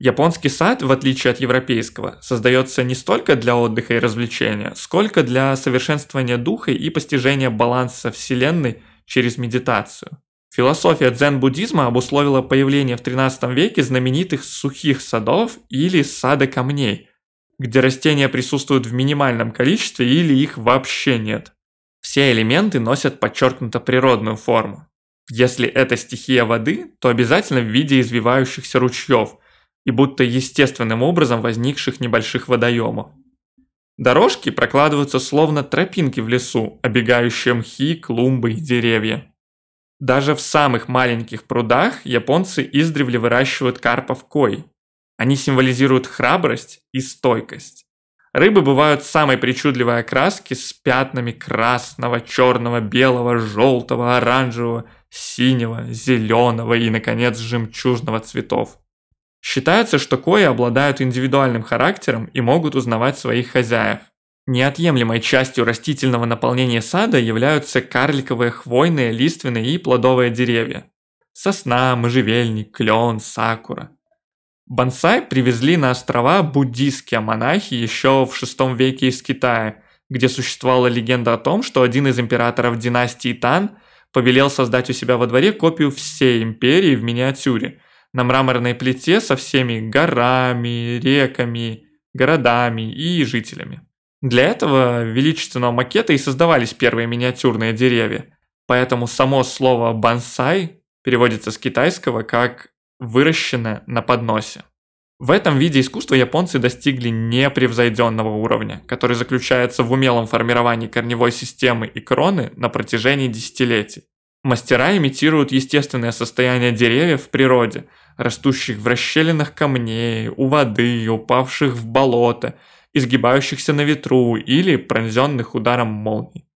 Японский сад, в отличие от европейского, создается не столько для отдыха и развлечения, сколько для совершенствования духа и постижения баланса Вселенной через медитацию. Философия дзен-буддизма обусловила появление в XIII веке знаменитых сухих садов или сада камней, где растения присутствуют в минимальном количестве или их вообще нет. Все элементы носят подчеркнуто природную форму. Если это стихия воды, то обязательно в виде извивающихся ручьев и будто естественным образом возникших небольших водоемов. Дорожки прокладываются словно тропинки в лесу, обегающие мхи, клумбы и деревья. Даже в самых маленьких прудах японцы издревле выращивают карпов кой. Они символизируют храбрость и стойкость. Рыбы бывают самой причудливой окраски с пятнами красного, черного, белого, желтого, оранжевого, синего, зеленого и, наконец, жемчужного цветов. Считается, что кои обладают индивидуальным характером и могут узнавать своих хозяев. Неотъемлемой частью растительного наполнения сада являются карликовые хвойные, лиственные и плодовые деревья. Сосна, можжевельник, клен, сакура. Бонсай привезли на острова буддийские монахи еще в VI веке из Китая, где существовала легенда о том, что один из императоров династии Тан повелел создать у себя во дворе копию всей империи в миниатюре, на мраморной плите со всеми горами, реками, городами и жителями. Для этого величественного макета и создавались первые миниатюрные деревья. Поэтому само слово «бонсай» переводится с китайского как «выращенное на подносе». В этом виде искусства японцы достигли непревзойденного уровня, который заключается в умелом формировании корневой системы и кроны на протяжении десятилетий. Мастера имитируют естественное состояние деревьев в природе, растущих в расщелинах камней, у воды, упавших в болото – изгибающихся на ветру или пронзенных ударом молний.